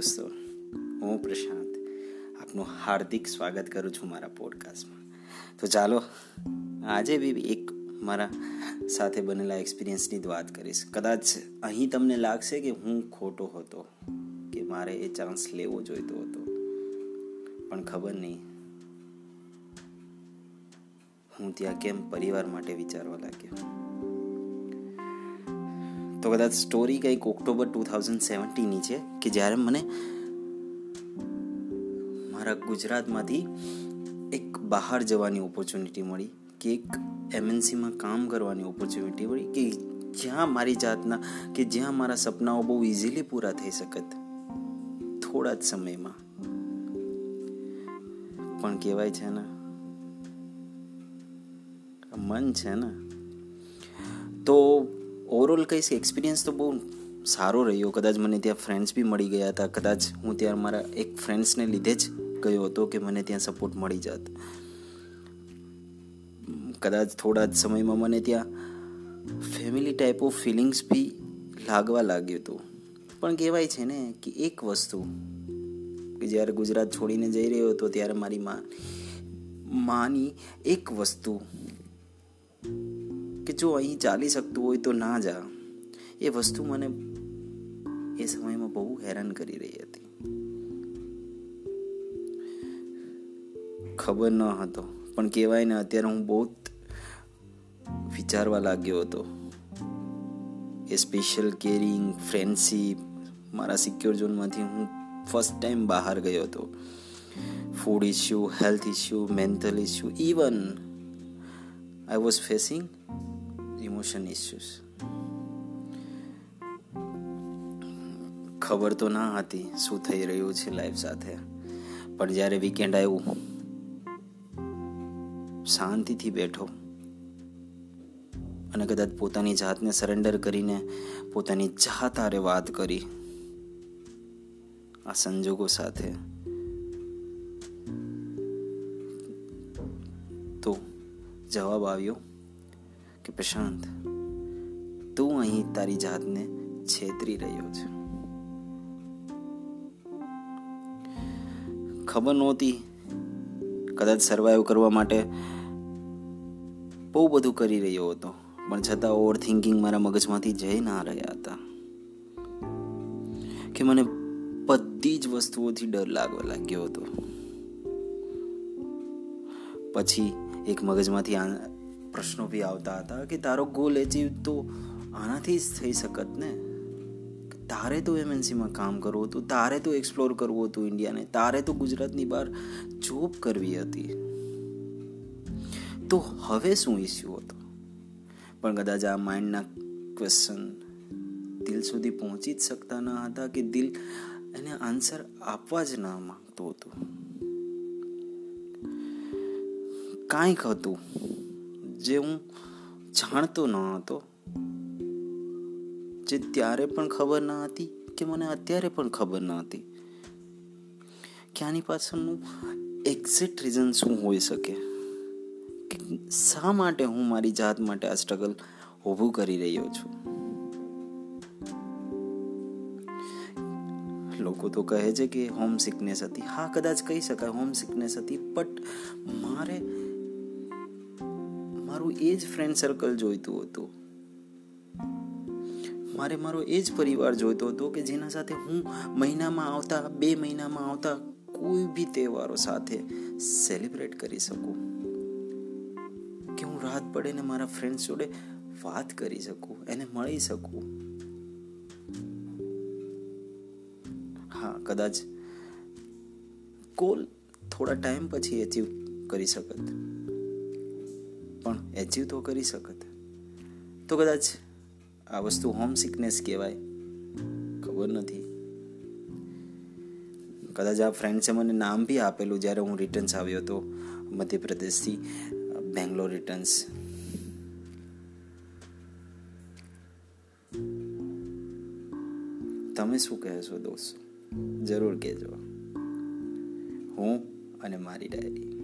દોસ્તો, હું પ્રશાંત આપનું હાર્દિક સ્વાગત કરું છું મારા પોડકાસ્ટમાં તો ચાલો, આજે બી એક મારા સાથે બનેલા એક્સપિરિયન્સની જ વાત કરીશ. કદાચ અહીં તમને લાગશે કે હું ખોટો હતો, કે મારે એ ચાન્સ લેવો જોઈતો હતો. પણ ખબર નહીં, હું ત્યાં કેમ પરિવાર માટે વિચારવા લાગ્યો? તો કદાચ સ્ટોરી કંઈક ઓક્ટોબર ટુ થાઉઝન્ડ સેવન્ટીની છે, કે જ્યારે મને મારા ગુજરાતમાંથી એક બહાર જવાની ઓપોર્ચ્યુનિટી મળી, કે એક એમએનસીમાં કામ કરવાની ઓપોર્ચ્યુનિટી મળી, કે જ્યાં મારી જાતના, કે જ્યાં મારા સપનાઓ બહુ ઇઝીલી પૂરા થઈ શકત. થોડા જ સમયમાં. પણ કહેવાય છે ને મન છે ને, તો ઓવરઓલ કહીશ એક્સપિરિયન્સ તો બહુ સારો રહ્યો. કદાચ મને ત્યાં ફ્રેન્ડ્સ બી મળી ગયા હતા. કદાચ હું ત્યાં મારા એક ફ્રેન્ડ્સને લીધે જ ગયો હતો કે મને ત્યાં સપોર્ટ મળી જાત. કદાચ થોડા જ સમયમાં મને ત્યાં ફેમિલી ટાઈપ ઓફ ફિલિંગ્સ બી લાગવા લાગ્યું હતું. પણ કહેવાય છે ને કે એક વસ્તુ કે જ્યારે ગુજરાત છોડીને જઈ રહ્યો હતો ત્યારે મારી મા માની એક વસ્તુ કે જો અહીં ચાલી શકતું હોય તો ના જા. એ વસ્તુ મને એ સમયમાં બહુ હેરાન કરી રહી હતી. ખબર ન હતો, પણ કહેવાય ને અત્યારે હું બહુ વિચારવા લાગ્યો હતો. એ સ્પેશિયલ કેરિંગ ફ્રેન્ડશીપ મારા સિક્યોર ઝોનમાંથી હું ફર્સ્ટ ટાઈમ બહાર ગયો હતો. Food issue health issue mental issue even I was facing emotion issues ખબર તો ના હતી શું થઈ રહ્યું છે લાઈફ સાથે. પણ જ્યારે વીકેન્ડ આવ્યું, શાંતિથી બેઠો. અને કદાચ પોતાની જાતને સરેન્ડર કરીને પોતાની જાત આરે વાત કરી. આ સંજોગો સાથે. તો જવાબ આવ્યો કે પ્રશાંત, તું અહીં તારી જાતને છેતરી રહ્યો છે. ખબર નહોતી, કદાચ સર્વાઈવ કરવા માટે બહુ બધું કરી રહ્યો હતો, પણ છતાં ઓવર થિંકિંગ મારા મગજમાંથી જઈ ના રહ્યા હતા. કે મને બધી જ વસ્તુઓથી ડર લાગવા લાગ્યો હતો. પછી એક મગજમાંથી પ્રશ્નો બી આવતા હતા કે તારો ગોલ એચીવ તો આનાથી જ થઈ શકત ને? તારે તો એમએનસીમાં કામ કરવું હતું, તારે તો એક્સપ્લોર કરવું હતું ઇન્ડિયાને તારે તો ગુજરાતની બહાર જોબ કરવી હતી. તો હવે શું ઇસ્યુ હતો? પણ કદાચ આ માઇન્ડના ક્વેશ્ચન દિલ સુધી પહોંચી જ શકતા ન હતા કે દિલ એને આન્સર આપવા જ ના માંગતું હતું. કાંઈક હતું. જે હું જાણતો ન હતો, જે ત્યારે પણ ખબર ન હતી કે મને અત્યારે પણ ખબર ન હતી, કે આની પાછળનું એક્ઝેક્ટ રીઝન શું હોઈ શકે, કે શા માટે હું મારી જાત માટે આ સ્ટ્રગલ ઊભું કરી રહ્યો છું. લોકો તો કહે છે કે હોમ સિકનેસ હતી. હા, કદાચ કહી શકાય હોમ સિકનેસ હતી બટ મારે મારું એ જ ફ્રેન્ડ સર્કલ જોઈતું હતું. મારે મારો એ જ પરિવાર જોઈતો હતો કે જેના સાથે હું મહિનામાં આવતા, બે મહિનામાં આવતા કોઈ બી તહેવારો સાથે સેલિબ્રેટ કરી શકું. કે હું રાત પડે ને મારા ફ્રેન્ડ્સ જોડે વાત કરી શકું, એને મળી શકું. હા, કદાચ કોલ થોડા ટાઈમ પછી એચીવ કરી શકત. પણ એચીવ તો કરી શકત. તો કદાચ આ વસ્તુ હોમ સિકનેસ કહેવાય. ખબર નથી. કદાચ આ ફ્રેન્ડ્સે મને નામ બી આપેલું જ્યારે હું રિટર્ન્સ આવ્યો હતો મધ્યપ્રદેશથી. બેંગ્લોર રિટર્ન્સ તમે શું કહેશો દોસ્તો? જરૂર કહેજો. હું અને મારી ડાયરી